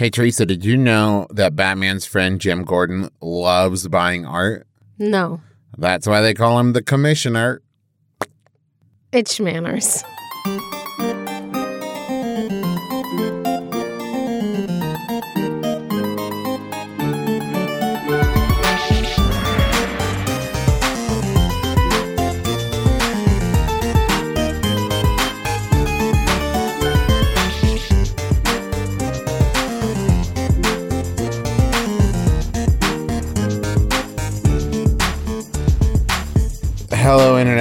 Hey, Teresa, did you know that Batman's friend Jim Gordon loves buying art? No, That's why they call him the commissioner. it's Schmanners.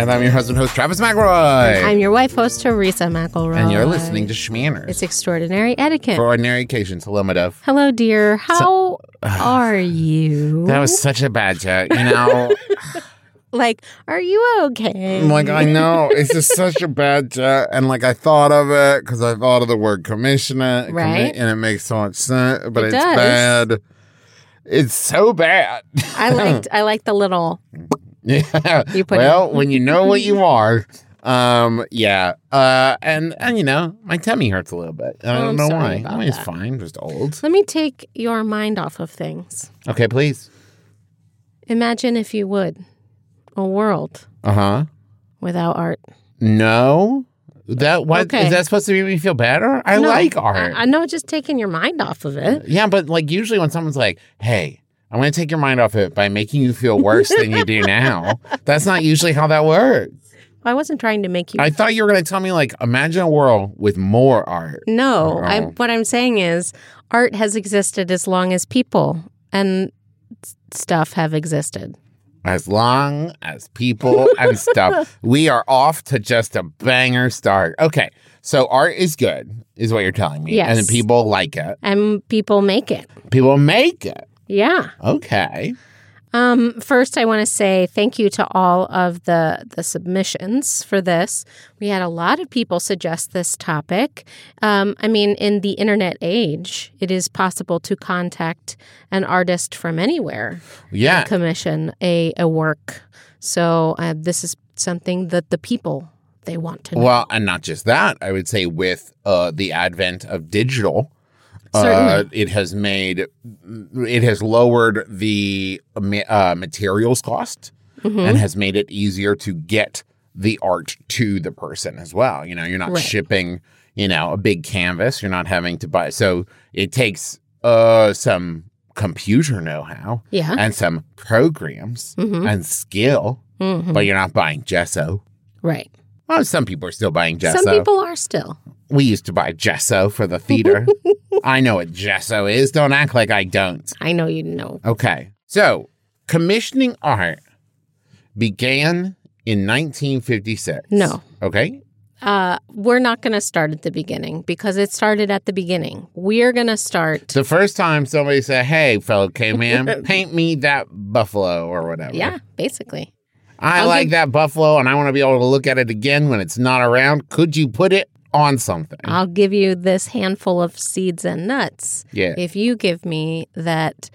Internet. I'm your husband, host Travis McElroy. I'm your wife, host Teresa McElroy. and you're listening to Schmanners. It's extraordinary etiquette. For ordinary occasions. Hello, my dove. Hello, dear. How uh, are you? That was such a bad joke. You know, like, are you okay? like, I know it's just such a bad joke. And like, I thought of it because I thought of the word commissioner. commi- and it makes so much sense, but It it's does. bad. It's so bad. I liked. I liked the little. Yeah. You put well, when you know what you are, um, yeah. Uh, and and you know, my tummy hurts a little bit. I don't I'm know why. I mean, it's fine. Just old. Let me take your mind off of things. Okay, please. Imagine, if you would, a world Uh huh. without art. No. That what is Okay. is that supposed to make me feel better? I No, like art. I, I know, just taking your mind off of it. yeah, but like usually when someone's like, "Hey, I'm going to take your mind off it by making you feel worse than you do now," that's not usually how that works. I wasn't trying to make you. I thought you were going to tell me like, imagine a world with more art. no, I, what I'm saying is, art has existed as long as people and stuff have existed. As long as people and stuff, we are off to just a banger start. Okay, so art is good, is what you're telling me, and people like it. And people make it. People make it. Yeah. Okay. Um, first, I want to say thank you to all of the the submissions for this. We had a lot of people suggest this topic. Um, I mean, in the internet age, it is possible to contact an artist from anywhere, Yeah. commission a a work. So uh, this is something that the people they want to know. Well, and not just that, I would say with uh, the advent of digital, uh, it has made it has lowered the uh, materials cost Mhm. and has made it easier to get the art to the person as well. You know, you're not Right. shipping, you know, a big canvas. You're not having to buy. So it takes uh, some computer know-how yeah. and some programs Mhm. and skill, Mhm. but you're not buying gesso. Right. Well, some people are still buying gesso. Some people are still. We used to buy gesso for the theater. I know what gesso is. Don't act like I don't. I know you know. Okay. So, commissioning art began in 1956. No. Okay. Uh, we're not going to start at the beginning because it started at the beginning. We're going to start. The first time somebody said, Hey, fellow K man, paint me that buffalo or whatever. Yeah, basically. I I'll like give- that buffalo and I want to be able to look at it again when it's not around. Could you put it on something? I'll give you this handful of seeds and nuts yeah. if you give me that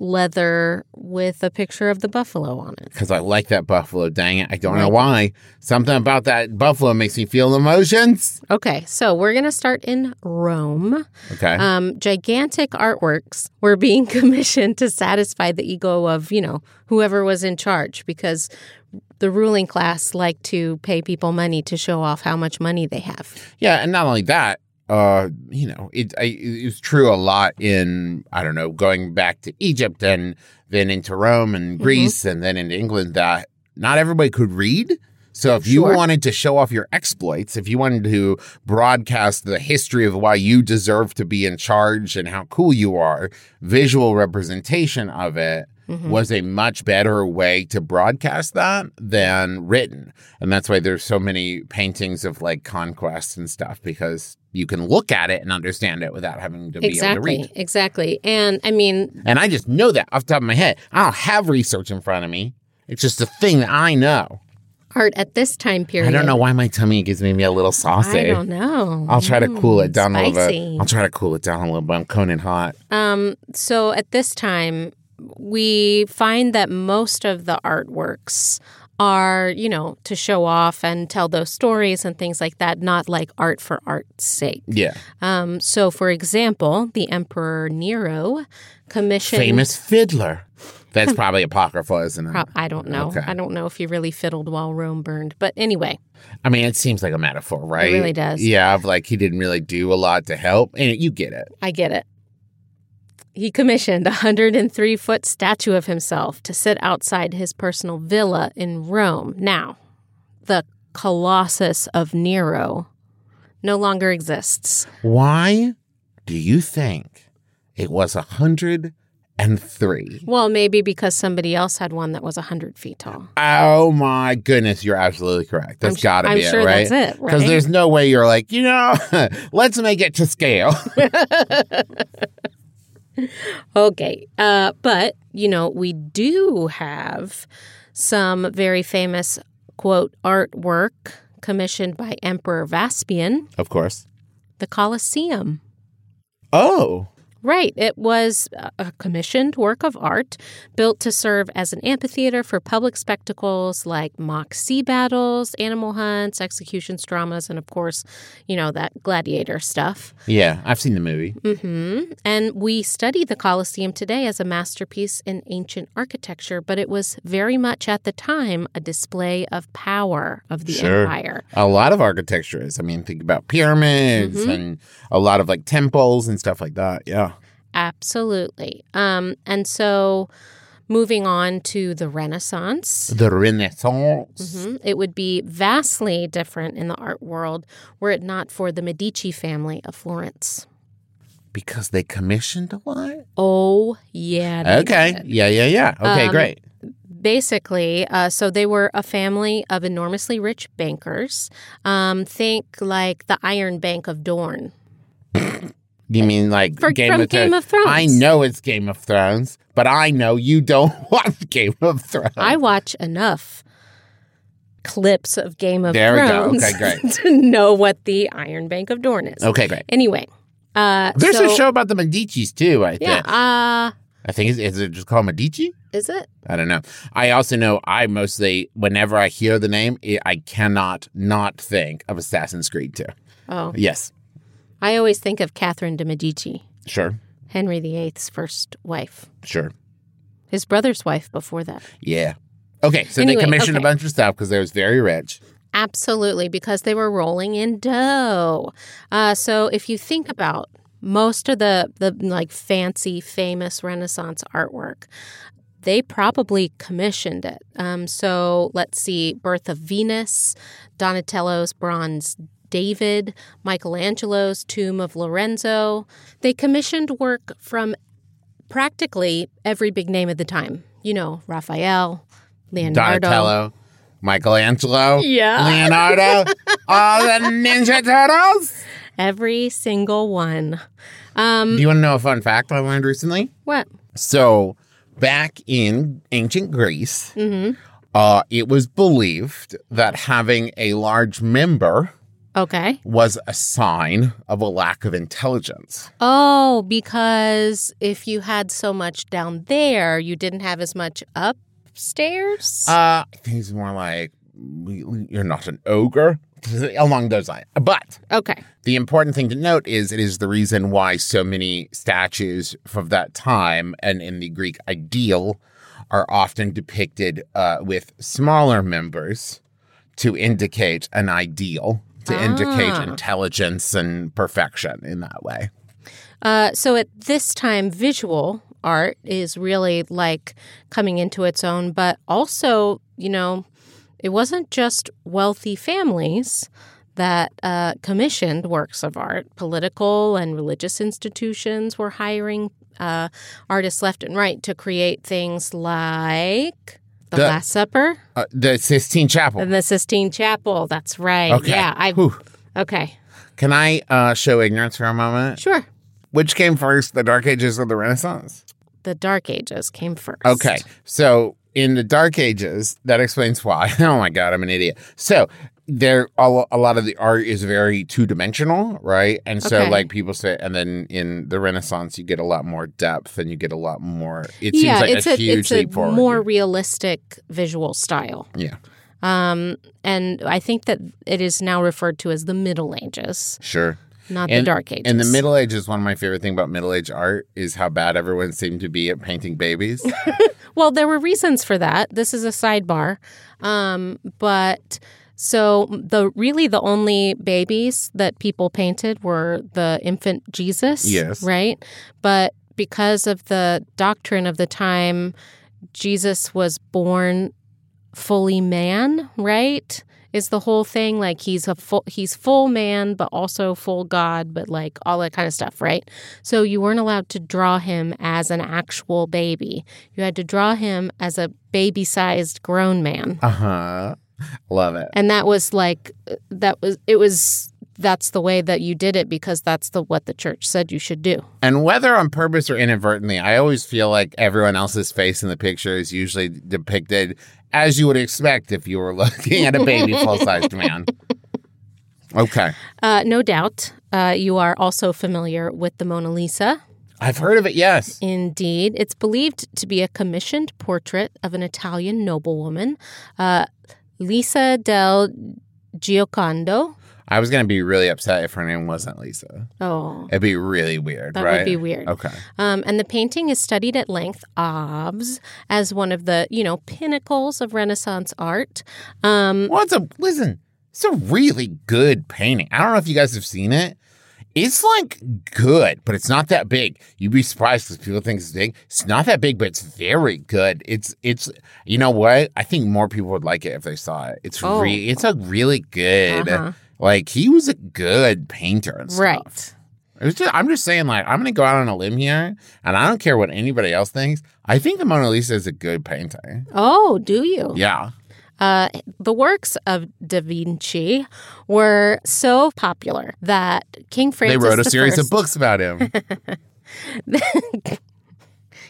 leather with a picture of the buffalo on it. Because I like that buffalo. Dang it. I don't know why. Something about that buffalo makes me feel emotions. Okay, so we're going to start in Rome. Okay. Um, gigantic artworks were being commissioned to satisfy the ego of, you know, whoever was in charge because the ruling class like to pay people money to show off how much money they have. Yeah, and not only that, uh, you know, it I, it's true a lot in I don't know, going back to Egypt and then into Rome and Mm-hmm. Greece and then into England that not everybody could read. So if you wanted to show off your exploits, if you wanted to broadcast the history of why you deserve to be in charge and how cool you are, visual representation of it Mhm. was a much better way to broadcast that than written. And that's why there's so many paintings of like conquest and stuff because you can look at it and understand it without having to be able to read. exactly. And I mean, And I just know that off the top of my head. I don't have research in front of me. It's just a thing that I know. art at this time period. I don't know why my tummy gives me a little saucy. I don't know. I'll try to cool it Mm, down a little bit. I'll try to cool it down a little bit. I'm coning hot. Um, so at this time, we find that most of the artworks are, you know, to show off and tell those stories and things like that, not like art for art's sake. Yeah. Um, so, for example, the Emperor Nero commissioned. Famous fiddler. That's probably apocryphal, isn't it? Pro- I don't know. Okay. I don't know if he really fiddled while Rome burned. But anyway, I mean, it seems like a metaphor, right? It really does. Yeah, of like he didn't really do a lot to help. And you get it. I get it. He commissioned a 103 foot statue of himself to sit outside his personal villa in Rome. Now, the Colossus of Nero no longer exists. Why do you think it was a hundred and three? Well, maybe because somebody else had one that was 100 feet tall. Oh my goodness, you're absolutely correct. That's got to be sure it, right? that's it, Because right? there's no way you're like, you know, let's make it to scale. Okay. Uh, but, you know, we do have some very famous, quote, artwork commissioned by Emperor Vespasian, of course. the Colosseum. Oh, Right. It was a commissioned work of art built to serve as an amphitheater for public spectacles like mock sea battles, animal hunts, executions, dramas, and of course, you know, that gladiator stuff. yeah. I've seen the movie. hmm And we study the Colosseum today as a masterpiece in ancient architecture, but it was very much at the time a display of power of the Sure. empire. A lot of architecture is. I mean, think about pyramids Mhm. and a lot of like temples and stuff like that. Yeah. Absolutely. Um, and so moving on to the Renaissance. The Renaissance. Mhm. It would be vastly different in the art world were it not for the Medici family of Florence. Because they commissioned a lot? Oh, yeah. Okay. did. Yeah, yeah, yeah. Okay, Um, great. Basically, uh, so they were a family of enormously rich bankers. Um, think like the Iron Bank of Dorne. You mean like For- Game from of Thrones? Game of Thrones. I know it's Game of Thrones, but I know you don't watch Game of Thrones. I watch enough clips of Game of There we go. Thrones Okay, great. to know what the Iron Bank of Dorne is. okay, great. Anyway, uh, There's so- a show about the Medicis too. I think. Yeah. Uh, I think is, is it just called Medici? is it? I don't know. I also know I mostly, whenever I hear the name, I cannot not think of Assassin's Creed 2. Oh, Yes, I always think of Catherine de Medici, sure, Henry VIII's first wife, sure. his brother's wife before that. Yeah. Okay, so Anyway, they commissioned okay. a bunch of stuff because they was very rich. Absolutely, because they were rolling in dough. Uh, so if you think about most of the the like fancy, famous Renaissance artwork, they probably commissioned it. Um, so let's see, Birth of Venus, Donatello's bronze David, Michelangelo's Tomb of Lorenzo. They commissioned work from practically every big name of the time. You know, Raphael, Leonardo. Donatello, Michelangelo, Yeah. Leonardo, all the Ninja Turtles. Every single one. Um, Do you want to know a fun fact I learned recently? what? So, back in ancient Greece, hmm uh, it was believed that having a large member Okay. was a sign of a lack of intelligence. Oh, because if you had so much down there, you didn't have as much upstairs. Uh, I think it's more like you're not an ogre, along those lines. But okay. the important thing to note is it is the reason why so many statues from that time and in the Greek ideal are often depicted uh, with smaller members to indicate an ideal, to indicate Ah. intelligence and perfection in that way. Uh, so at this time, visual art is really like coming into its own, but also, you know, it wasn't just wealthy families that uh, commissioned works of art. Political and religious institutions were hiring uh, artists left and right to create things like the, The- Last Supper Uh, the Sistine Chapel. and the Sistine Chapel. That's right. Okay. Yeah. I Whew. okay. Can I uh, show ignorance for a moment? Sure. Which came first, the Dark Ages or the Renaissance? The Dark Ages came first. Okay. So in the Dark Ages, that explains why. oh my God, I'm an idiot. So there a, a lot of the art is very two dimensional, right? And so Okay. like people say, and then in the Renaissance, you get a lot more depth and you get a lot more. It yeah, seems like it's a, a, huge it's a leap forward. more realistic visual style. yeah, Um, and I think that it is now referred to as the Middle Ages, sure. not And- the Dark Ages. And the Middle Ages, one of my favorite thing about Middle Age art is how bad everyone seemed to be at painting babies. Well, there were reasons for that. This is a sidebar. Um, but so the really the only babies that people painted were the infant Jesus. Yes. Right. But because of the doctrine of the time, Jesus was born fully man, right? Is the whole thing like he's a full he's full man but also full god but like all that kind of stuff, right? So you weren't allowed to draw him as an actual baby. You had to draw him as a baby-sized grown man. uh huh. Love it. And that was like that was it was that's the way that you did it because that's the what the church said you should do. And whether on purpose or inadvertently, I always feel like everyone else's face in the picture is usually depicted as you would expect if you were looking at a baby full sized man. Okay. Uh, no doubt, uh, you are also familiar with the Mona Lisa. I've heard of it, yes. Indeed. It's believed to be a commissioned portrait of an Italian noblewoman, uh, Lisa del Giocondo. I was going to be really upset if her name wasn't Lisa. Oh, It'd be really weird, that right? would be weird. Okay. Um, and the painting is studied at length, obs, as one of the, you know, pinnacles of Renaissance art. Um, Well, it's a, listen, it's a really good painting. I don't know if you guys have seen it. It's like good, but it's not that big. You'd be surprised because people think it's big. It's not that big, but it's very good. It's it's you know what? I think more people would like it if they saw it. It's Oh. re- it's a really good. Uh-huh. Like he was a good painter and stuff. right. It was just, I'm just saying, like, I'm gonna go out on a limb here, and I don't care what anybody else thinks. I think the Mona Lisa is a good painting. Oh, do you? Yeah. Uh, the works of Da Vinci were so popular that King Francis they wrote a the series First- of books about him.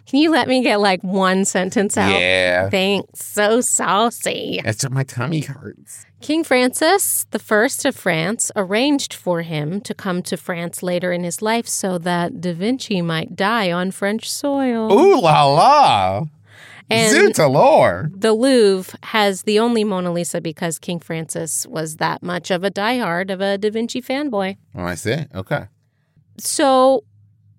Can you let me get like one sentence out? yeah. Thanks. So saucy. That's my tummy hurts. King Francis I of France arranged for him to come to France later in his life so that Da Vinci might die on French soil. Ooh la la. And- Zootalore. The Louvre has the only Mona Lisa because King Francis was that much of a diehard of a Da Vinci fanboy. Oh, I see. Okay. So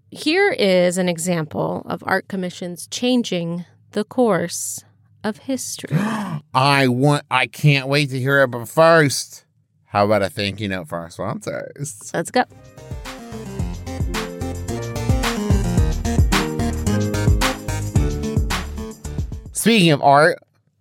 here is an example of art commissions changing the course of history. I want. I can't wait to hear it. But first, how about a thank you note for our sponsors? Let's go. Speaking of art,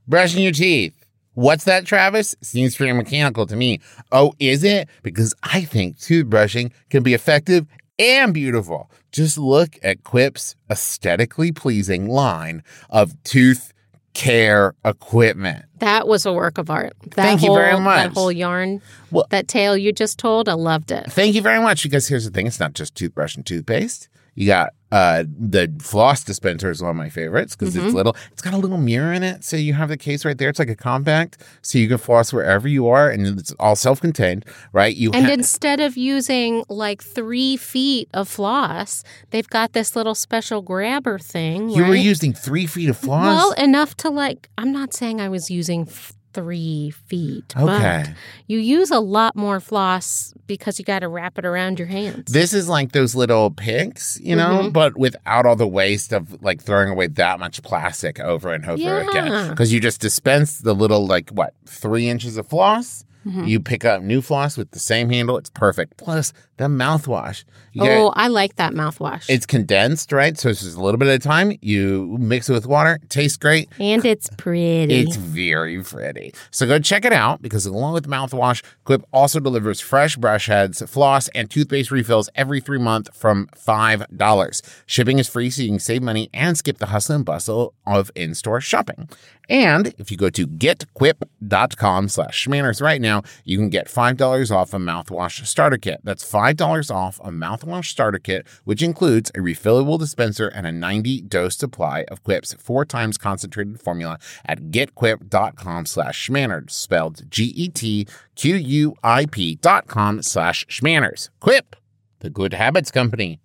brushing your teeth. What's that, Travis? Seems pretty mechanical to me. Oh, is it? Because I think toothbrushing can be effective and beautiful. Just look at Quip's aesthetically pleasing line of tooth care equipment. That was a work of art. That Thank you very much. That whole yarn, Well- that tale you just told, I loved it. Thank you very much. Because here's the thing it's not just toothbrush and toothpaste. You got uh, the floss dispenser is one of my favorites because Mm-hmm. it's little. It's got a little mirror in it, so you have the case right there. It's like a compact, so you can floss wherever you are, and it's all self-contained, right? You And ha- instead of using like three feet of floss, they've got this little special grabber thing. you were using three feet of floss. Well, enough to like, I'm not saying I was using f- three feet, Okay. but you use a lot more floss because you got to wrap it around your hands. This is like those little picks, you know, Mhm. but without all the waste of like throwing away that much plastic over and over again. Because you just dispense the little, like, what, three inches of floss? Mhm. You pick up new floss with the same handle. It's perfect. Plus, the mouthwash. You get- oh, I like that mouthwash. it's condensed, right? So it's just a little bit at a time. You mix it with water. Tastes great. and it's pretty. It's very pretty. So go check it out because along with mouthwash, Quip also delivers fresh brush heads, floss, and toothpaste refills every three months from $5. Shipping is free so you can save money and skip the hustle and bustle of in-store shopping. And if you go to getquip.com slash schmanners right now, you can get $5 off a mouthwash starter kit. That's $5 $5 off a mouthwash starter kit, which includes a refillable dispenser and a 90 dose supply of Quip's four times concentrated formula at getquip.com slash schmanners, spelled G E T Q U I P dot com slash schmanners. Quip, the good habits company.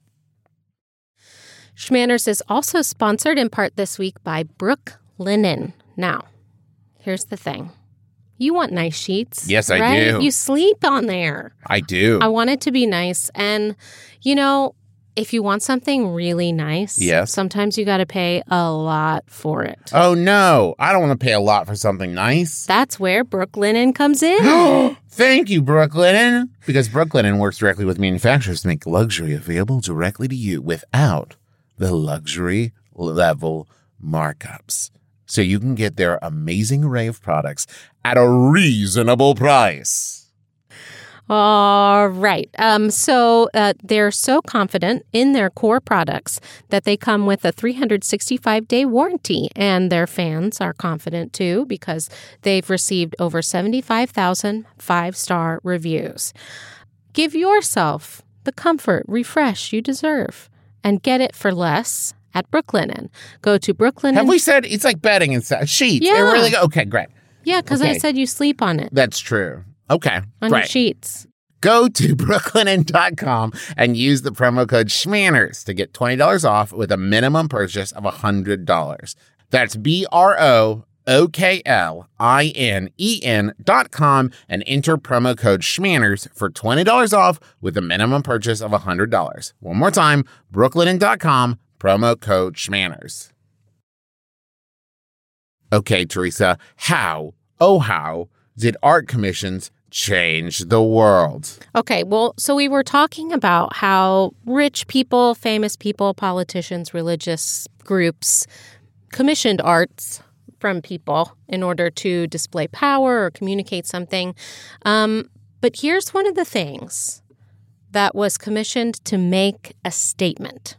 Schmanners is also sponsored in part this week by Brook Linen. Now, here's the thing. You want nice sheets. Yes, I right? do. You sleep on there. I do. I want it to be nice. And, you know, if you want something really nice, Yes. sometimes you got to pay a lot for it. oh, no. I don't want to pay a lot for something nice. That's where Brooklinen comes in. Thank you, Brooklinen. Because Brooklinen works directly with manufacturers to make luxury available directly to you without the luxury level markups. So you can get their amazing array of products at a reasonable price. All right. Um, so uh, they're so confident in their core products that they come with a 365 day warranty. And their fans are confident too because they've received over 75,000 five star reviews. Give yourself the comfort, refresh you deserve and get it for less at Brooklinen. Go to Brooklinen. Have we said it's like bedding and stuff? Sheets. Yeah. really go- okay, great. yeah, because I said you sleep on it, That's true. Okay, on your sheets. Go to brooklinen.com and use the promo code SCHMANNERS to get $20 off with a minimum purchase of $100. That's B R O O K L I N E N dot com and enter promo code SCHMANNERS for $20 off with a minimum purchase of $100. One more time, brooklinen.com, promo code SCHMANNERS. Okay, Teresa, how, oh, how did art commissions change the world? Okay, well, so we were talking about how rich people, famous people, politicians, religious groups commissioned arts from people in order to display power or communicate something. Um, but here's one of the things that was commissioned to make a statement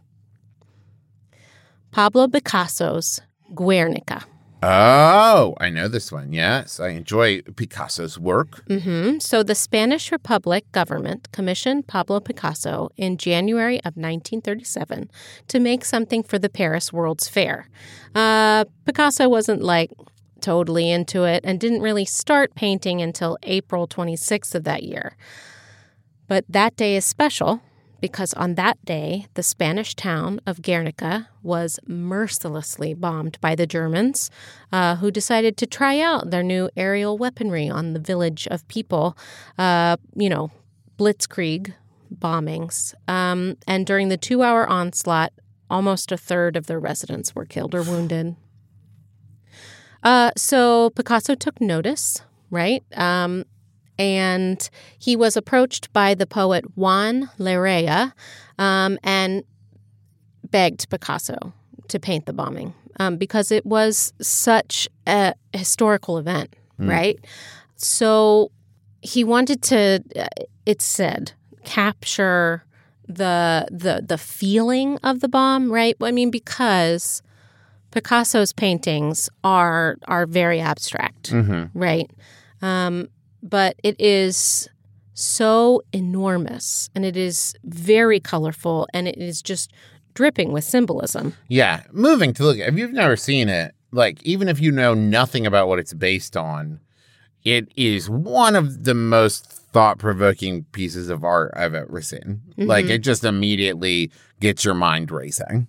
Pablo Picasso's Guernica. Oh, I know this one. Yes, I enjoy Picasso's work. hmm So the Spanish Republic government commissioned Pablo Picasso in January of 1937 to make something for the Paris World's Fair. Uh, Picasso wasn't like totally into it and didn't really start painting until April 26th of that year. But that day is special because on that day, the Spanish town of Guernica was mercilessly bombed by the Germans, uh, who decided to try out their new aerial weaponry on the village of people, uh, you know, blitzkrieg bombings. Um, and during the two hour onslaught, almost a third of their residents were killed or wounded. Uh, so Picasso took notice, right? Um, and he was approached by the poet Juan Larrea um, and begged Picasso to paint the bombing um, because it was such a historical event, right? So he wanted to, uh, it said, capture the the the feeling of the bomb, right? I mean, because Picasso's paintings are are very abstract, Mm-hmm. right? Um, but it is so enormous and it is very colorful and it is just dripping with symbolism. Yeah, moving to look. If you've never seen it, like even if you know nothing about what it's based on, it is one of the most thought-provoking pieces of art I've ever seen. Like Mhm. it just immediately gets your mind racing.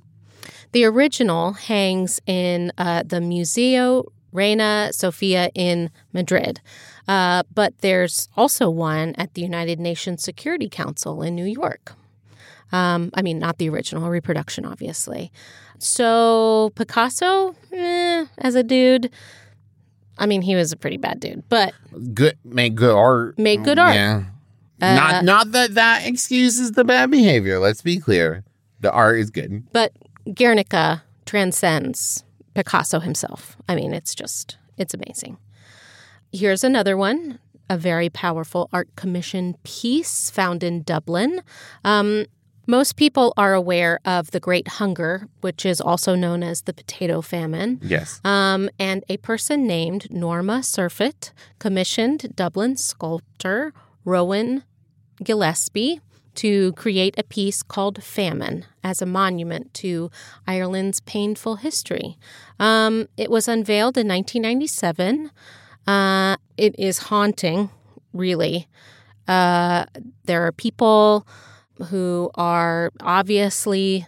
The original hangs in uh, the Museo Reina Sofia in Madrid, uh, but there's also one at the United Nations Security Council in New York. Um, I mean, not the original reproduction, obviously. So Picasso, eh, as a dude, I mean, he was a pretty bad dude, but Good, make good art. Made good art. Yeah. Uh, not not that that excuses the bad behavior. Let's be clear. The art is good. but Guernica transcends Picasso himself. I mean, it's just, it's amazing. Here's another one a very powerful art commission piece found in Dublin. Um, most people are aware of the Great Hunger, which is also known as the Potato Famine. Yes. Um, and a person named Norma Smurfit commissioned Dublin sculptor Rowan Gillespie to create a piece called Famine as a monument to Ireland's painful history. Um, it was unveiled in 1997. Uh, it is haunting, really. Uh, there are people who are obviously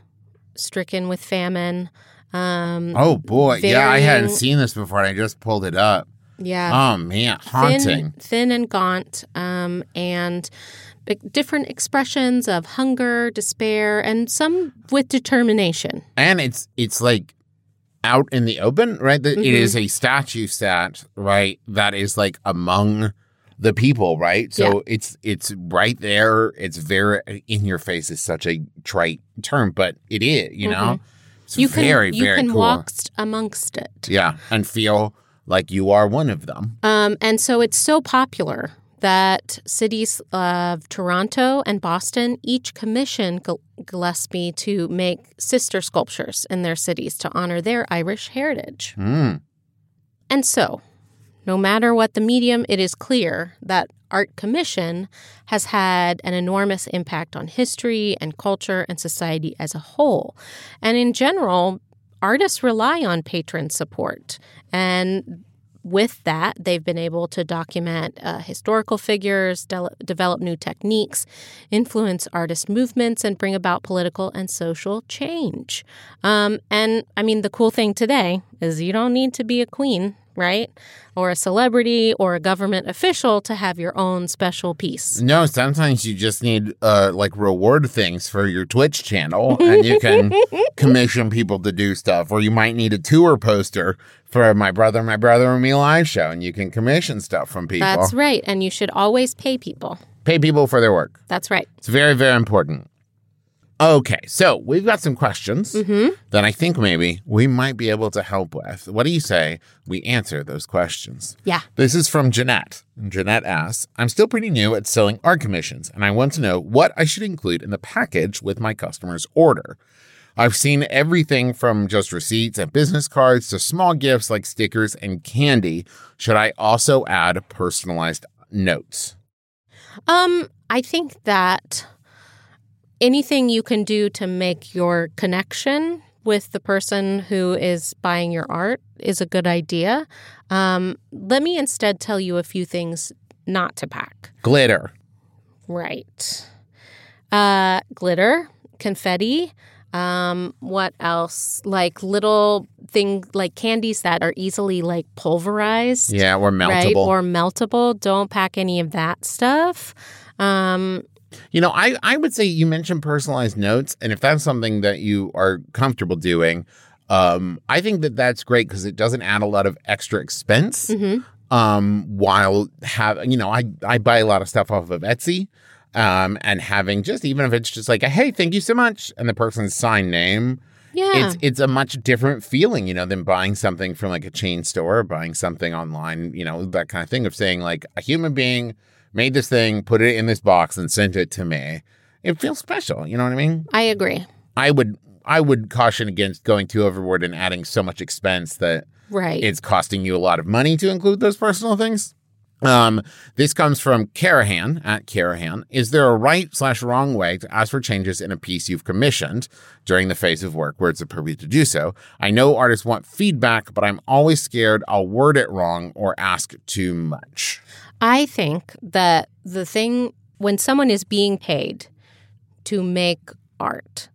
stricken with famine. Um, Oh boy, yeah, I hadn't seen this before. I just pulled it up. yeah. Oh man, haunting. Thin, thin and gaunt, um, and different expressions of hunger, despair, and some with determination. and it's it's like out in the open, right? That It is a statue set, right? That is like among the people, right? So it's it's right there. It's very in your face. Is such a trite term, but it is. You know, it's Mm-hmm. You can very you very can cool. walk amongst it. Yeah, and feel like you are one of them. Um, and so it's so popular that cities of Toronto and Boston each commissioned Gillespie to make sister sculptures in their cities to honor their Irish heritage. Hmm. And so, no matter what the medium, it is clear that Art Commission has had an enormous impact on history and culture and society as a whole. And in general, artists rely on patron support. And with that, they've been able to document uh, historical figures, de- develop new techniques, influence artist movements, and bring about political and social change. Um, and I mean, the cool thing today is you don't need to be a queen, right? Or a celebrity or a government official to have your own special piece. No, sometimes you just need uh like reward things for your Twitch channel and you can commission people to do stuff. Or you might need a tour poster for my brother, my brother and me live show, and you can commission stuff from people. That's right. And you should always pay people. Pay people for their work. That's right. It's very, very important. Okay, so we've got some questions Mm-hmm. that I think maybe we might be able to help with. What do you say we answer those questions? Yeah. This is from Jeanette. And Jeanette asks I'm still pretty new at selling art commissions, and I want to know what I should include in the package with my customer's order. I've seen everything from just receipts and business cards to small gifts like stickers and candy. Should I also add personalized notes? Um, I think that anything you can do to make your connection with the person who is buying your art is a good idea. Um, let me instead tell you a few things not to pack. Glitter. Right. Uh, glitter, confetti. Um, what else? Like little thing, like candies that are easily like pulverized Yeah, or meltable. right? Or meltable. Don't pack any of that stuff. Um, You know, I, I would say you mentioned personalized notes, and if that's something that you are comfortable doing, um, I think that that's great because it doesn't add a lot of extra expense. mhm. Um, while have you know, I I buy a lot of stuff off of Etsy, um, and having just even if it's just like a hey, thank you so much, and the person's sign name, Yeah. it's it's a much different feeling, you know, than buying something from like a chain store, or buying something online, you know, that kind of thing of saying like a human being made this thing, put it in this box, and sent it to me. It feels special, you know what I mean? I agree. I would I would caution against going too overboard and adding so much expense that Right. it's costing you a lot of money to include those personal things. Um, this comes from Carahan at Carahan. Is there a right slash wrong way to ask for changes in a piece you've commissioned during the phase of work where it's appropriate to do so? I know artists want feedback, but I'm always scared I'll word it wrong or ask too much. I think that the thing when someone is being paid to make art,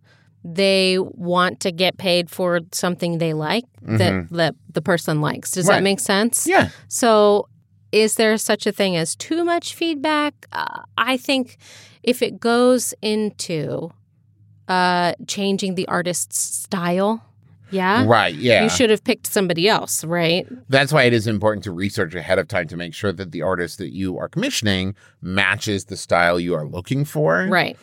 they want to get paid for something they like that that the person likes. Does Mm-hmm. Right. that make sense? Yeah. So, is there such a thing as too much feedback? Uh, I think if it goes into uh, changing the artist's style, yeah, Right. Yeah. you should have picked somebody else, right? That's why it is important to research ahead of time to make sure that the artist that you are commissioning matches the style you are looking for. Right.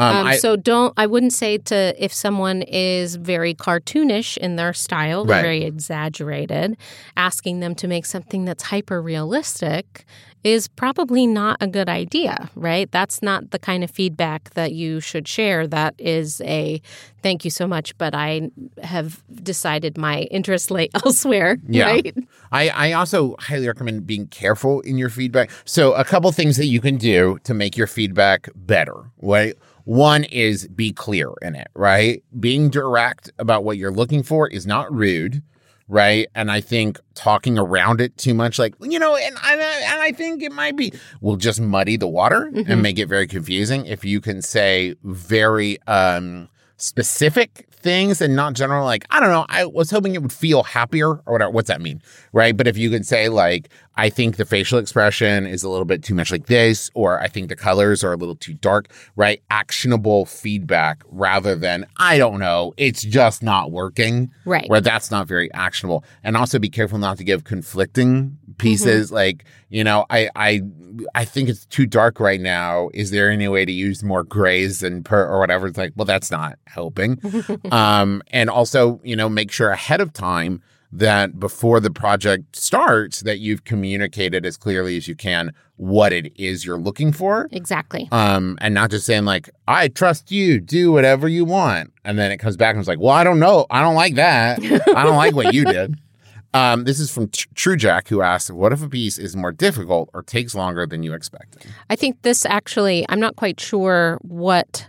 Um, Um, I, so don't. I wouldn't say to if someone is very cartoonish in their style, Right. very exaggerated, asking them to make something that's hyper realistic is probably not a good idea, right? That's not the kind of feedback that you should share. That is a thank you so much, but I have decided my interest lay elsewhere, Yeah. right? I, I also highly recommend being careful in your feedback. So, a couple things that you can do to make your feedback better, right? One is be clear in it, right? Being direct about what you're looking for is not rude, right? And I think talking around it too much, like you know, and I and I think it might be will just muddy the water Mhm. and make it very confusing. If you can say very um specific things and not general, like I don't know, I was hoping it would feel happier or whatever. What's that mean, right? But if you can say like, I think the facial expression is a little bit too much like this, or I think the colors are a little too dark, right? Actionable feedback rather than I don't know, it's just not working Right. where that's not very actionable. And also be careful not to give conflicting pieces like you know i i i think it's too dark right now. Is there any way to use more grays and per or whatever? It's like well that's not helping. Um and also you know make sure ahead of time that before the project starts that you've communicated as clearly as you can what it is you're looking for Exactly. um, and not just saying like, I trust you, do whatever you want. And then it comes back and it's like, well, I don't know. I don't like that. I don't like what you did. Um, this is from Tr- True Jack, who asked, what if a piece is more difficult or takes longer than you expected? I think this actually, I'm not quite sure what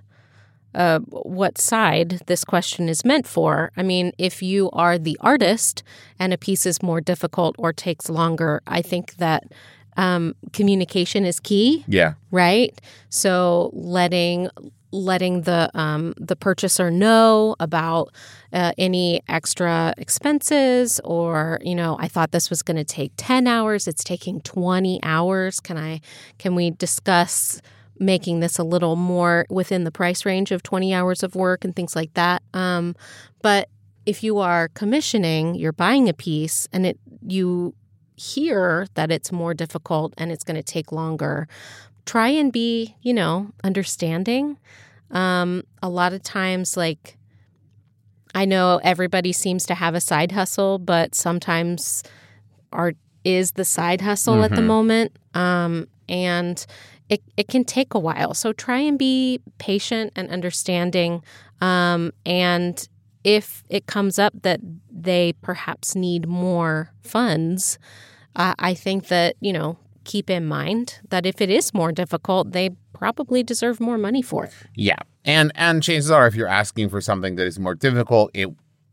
uh, what side this question is meant for. I mean, if you are the artist and a piece is more difficult or takes longer, I think that um, communication is key, Yeah. right? So letting letting the um, the purchaser know about uh, any extra expenses or you know i thought this was going to take 10 hours it's taking 20 hours can i can we discuss making this a little more within the price range of 20 hours of work and things like that um, but if you are commissioning you're buying a piece and it you hear that it's more difficult and it's going to take longer try and be you know understanding um, a lot of times like I know everybody seems to have a side hustle, but sometimes art is the side hustle at the Mhm. moment. Um, and it, it can take a while. So try and be patient and understanding. Um, and if it comes up that they perhaps need more funds, uh, I think that, you know, keep in mind that if it is more difficult, they probably deserve more money for it. Yeah. And and chances are if you're asking for something that is more difficult, it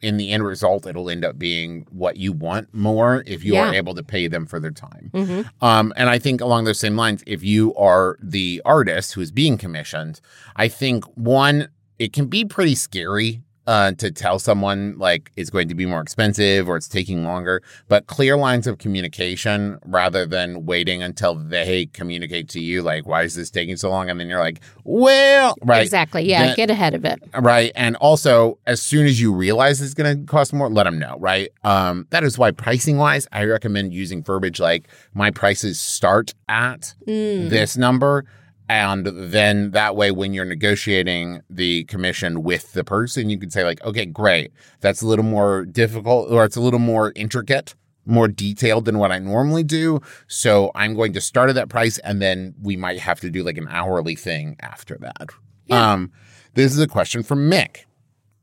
in the end result it'll end up being what you want more if you are able to pay them for their time. hmm Um, and I think along those same lines, if you are the artist who is being commissioned, I think one, it can be pretty scary uh, to tell someone like it's going to be more expensive or it's taking longer, but clear lines of communication rather than waiting until they communicate to you, like, why is this taking so long? And then you're like, well, right. Exactly. Yeah. Then- get ahead of it. Right. And also, as soon as you realize it's going to cost more, let them know. Right. Um, that is why pricing wise, I recommend using verbiage like my prices start at Mm. this number. And then that way, when you're negotiating the commission with the person, you can say, like, okay, great. That's a little more difficult or it's a little more intricate, more detailed than what I normally do. So I'm going to start at that price. And then we might have to do like an hourly thing after that. Yeah. Um, this is a question from Mick.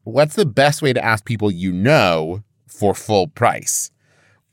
What's the best way to ask people you know for full price?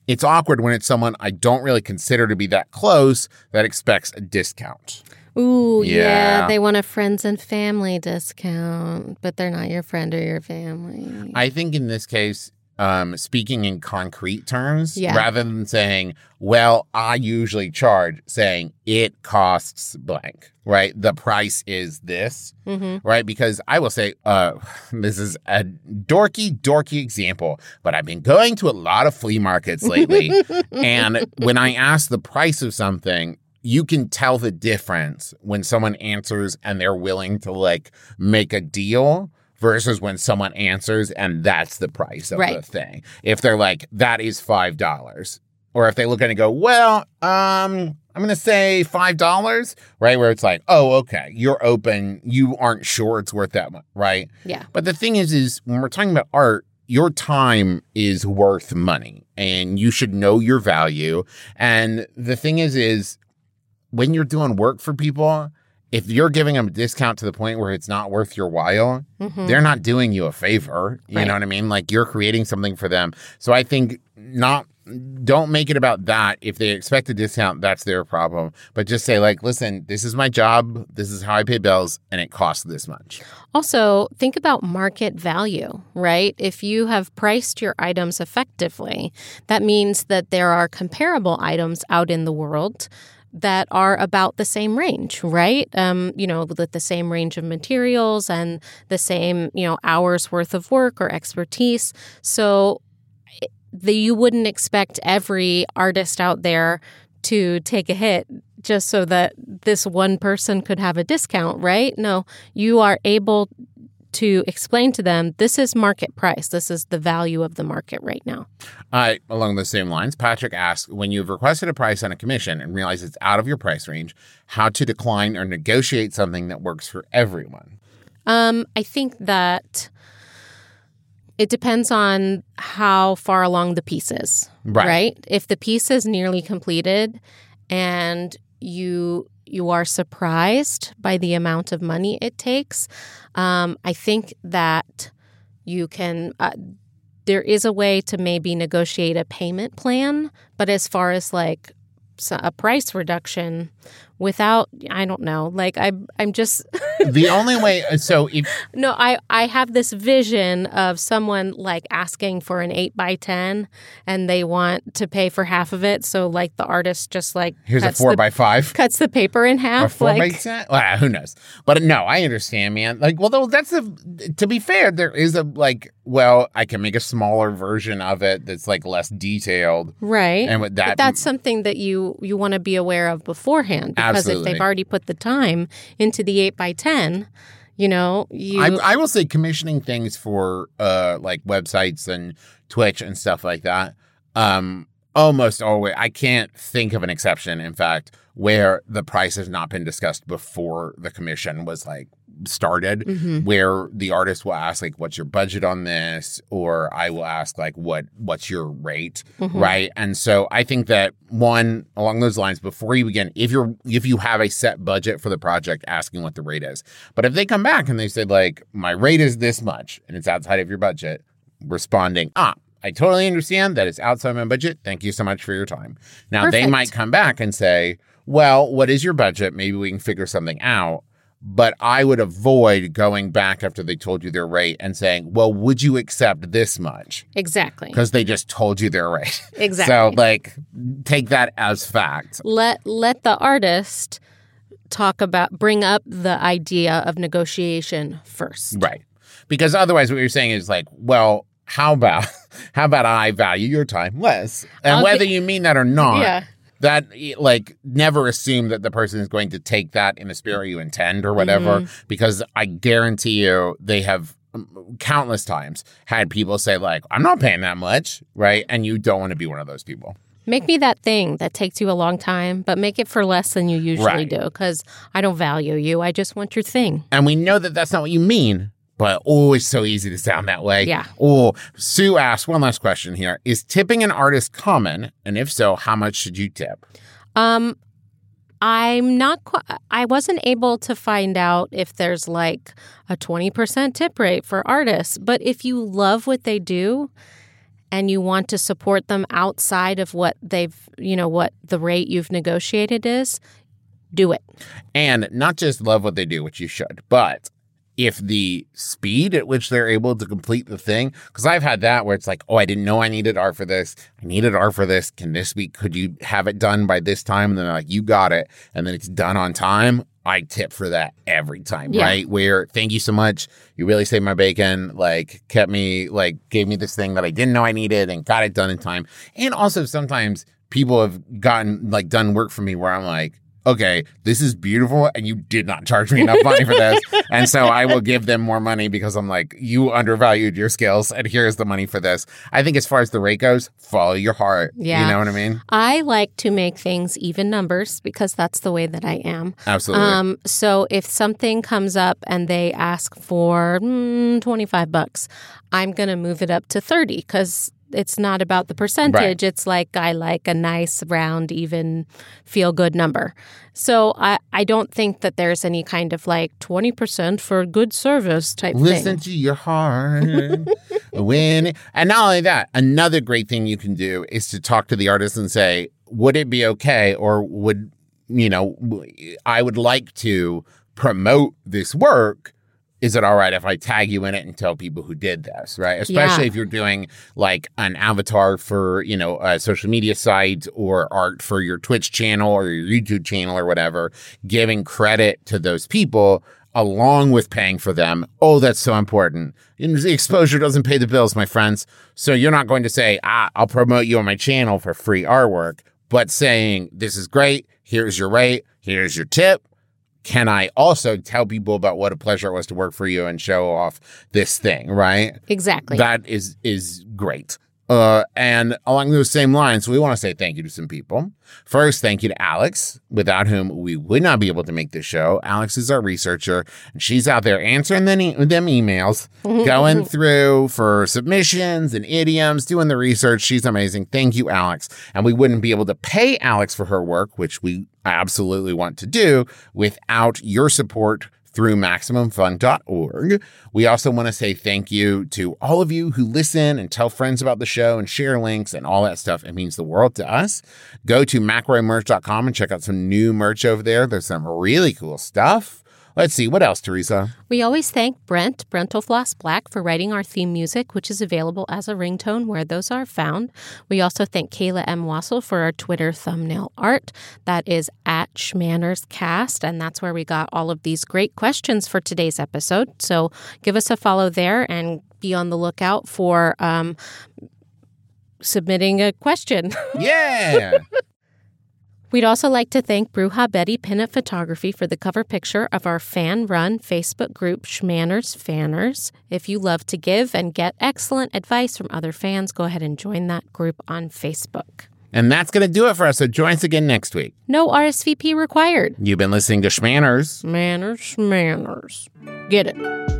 It's awkward when it's someone I don't really consider to be that close that expects a discount. Ooh, yeah. Yeah. They want a friends and family discount, but they're not your friend or your family. I think in this case, um, speaking in concrete terms, Yeah. rather than saying, well, I usually charge, saying it costs blank, right? The price is this, hmm right? Because I will say, uh, this is a dorky, dorky example, but I've been going to a lot of flea markets lately. and when I ask the price of something, you can tell the difference when someone answers and they're willing to like make a deal versus when someone answers and that's the price of the thing. If they're like, that is $5. Or if they look at it and go, well, um, I'm going to say $5, right? Where it's like, oh, okay, you're open. You aren't sure it's worth that much, right? Yeah. But the thing is, is when we're talking about art, your time is worth money and you should know your value. And the thing is, is when you're doing work for people, if you're giving them a discount to the point where it's not worth your while, hmm they're not doing you a favor. You Right. know what I mean? Like you're creating something for them. So I think not don't make it about that. If they expect a discount, that's their problem. But just say like, listen, this is my job. This is how I pay bills, and it costs this much. Also, think about market value, right? If you have priced your items effectively, that means that there are comparable items out in the world that are about the same range, right? Um, you know, with the same range of materials and the same, you know, hours worth of work or expertise. So the, you wouldn't expect every artist out there to take a hit just so that this one person could have a discount, right? No, you are able to explain to them this is market price. This is the value of the market right now. Uh, along the same lines, Patrick asks when you've requested a price on a commission and realize it's out of your price range, how to decline or negotiate something that works for everyone. Um, I think that it depends on how far along the piece is. Right. right? If the piece is nearly completed and you you are surprised by the amount of money it takes, um, I think that you can. Uh, there is a way to maybe negotiate a payment plan, but as far as like a price reduction without I don't know like I I'm just the only way uh, so if no I I have this vision of someone like asking for an 8 by 10 and they want to pay for half of it. So like the artist just like here's a 4 the, by 5 cuts the paper in half or 4 like, by 10 well, who knows? But no I understand man. Like well that's the to be fair there is a like well I can make a smaller version of it that's like less detailed. Right. And with that but that's something that you you want to be aware of beforehand because Absolutely. if they've already put the time into the 8 by 10 you know you I, I will say commissioning things for uh like websites and twitch and stuff like that um almost always i can't think of an exception in fact where the price has not been discussed before the commission was like started Mhm. where the artist will ask like what's your budget on this or i will ask like what what's your rate Mhm. right and so i think that one along those lines before you begin if you're if you have a set budget for the project asking what the rate is but if they come back and they said like my rate is this much and it's outside of your budget responding ah I totally understand that it's outside my budget. Thank you so much for your time. Now they might come back and say, "Well, what is your budget? Maybe we can figure something out." But I would avoid going back after they told you their rate and saying, "Well, would you accept this much?" exactly Because they just told you their rate. exactly So, like, take that as fact. let let the artist talk about bring up the idea of negotiation first Right. Because otherwise, what you're saying is like, well, how about how about I value your time less? And I'll whether you mean that or not, yeah that like never assume that the person is going to take that in the spirit you intend or whatever. Mm-hmm. Because I guarantee you, they have um, countless times had people say like, "I'm not paying that much," right? And you don't want to be one of those people. Make me that thing that takes you a long time, but make it for less than you usually Right. do because I don't value you. I just want your thing. And we know that that's not what you mean, but oh, it's so easy to sound that way. Yeah. Oh, Sue asked one last question here: Is tipping an artist common? And if so, how much should you tip? Um, I'm not. Qu- I wasn't able to find out if there's like a twenty percent tip rate for artists. But if you love what they do, and you want to support them outside of what they've, you know, what the rate you've negotiated is, do it. And not just love what they do, which you should, but if the speed at which they're able to complete the thing, because I've had that where it's like, oh, I didn't know I needed art for this. I needed art for this. Can this be, could you have it done by this time? And then they're like, you got it. And then it's done on time. I tip for that every time, Yeah. right? Where thank you so much. You really saved my bacon, like kept me, like gave me this thing that I didn't know I needed and got it done in time. And also sometimes people have gotten like done work for me where I'm like, okay, this is beautiful and you did not charge me enough money for this. and so I will give them more money because I'm like, you undervalued your skills and here's the money for this. I think as far as the rate goes, follow your heart. Yeah. You know what I mean? I like to make things even numbers because that's the way that I am. Absolutely. Um, so if something comes up and they ask for mm, 25 bucks, I'm going to move it up to 30 because it's not about the percentage. It's like I like a nice, round, even, feel good number. So I, I don't think that there's any kind of like 20% for good service type thing. Listen thing. to your heart. when and not only that, another great thing you can do is to talk to the artist and say, would it be okay or would you know, I would like to promote this work is it all right if I tag you in it and tell people who did this, right? Especially Yeah. if you're doing like an avatar for, you know, a social media site or art for your Twitch channel or your YouTube channel or whatever, giving credit to those people along with paying for them. Oh, that's so important. The exposure doesn't pay the bills, my friends. So you're not going to say, ah, I'll promote you on my channel for free artwork, but saying, this is great. Here's your rate. Here's your tip can I also tell people about what a pleasure it was to work for you and show off this thing, right? Exactly. That is is great. Uh, and along those same lines, we want to say thank you to some people. First, thank you to Alex, without whom we would not be able to make this show. Alex is our researcher, and she's out there answering them, e- them emails, going through for submissions and idioms, doing the research. She's amazing. Thank you, Alex. And we wouldn't be able to pay Alex for her work, which we absolutely want to do, without your support through MaximumFun.org. We also want to say thank you to all of you who listen and tell friends about the show and share links and all that stuff. It means the world to us. Go to McElroyMerch.com and check out some new merch over there. There's some really cool stuff. Let's see, what else, Teresa? We always thank Brent, Brentalfloss Black, for writing our theme music, which is available as a ringtone where those are found. We also thank Kayla M. Wasil for our Twitter thumbnail art. That is at Schmanners Cast, and that's where we got all of these great questions for today's episode. So give us a follow there and be on the lookout for um, submitting a question. Yeah. We'd also like to thank Bruja Betty Pinup Photography for the cover picture of our fan run Facebook group, Schmanners Fanners. If you love to give and get excellent advice from other fans, go ahead and join that group on Facebook. and that's going to do it for us. So join us again next week. No RSVP required. You've been listening to Schmanners. Manners, manners. Get it.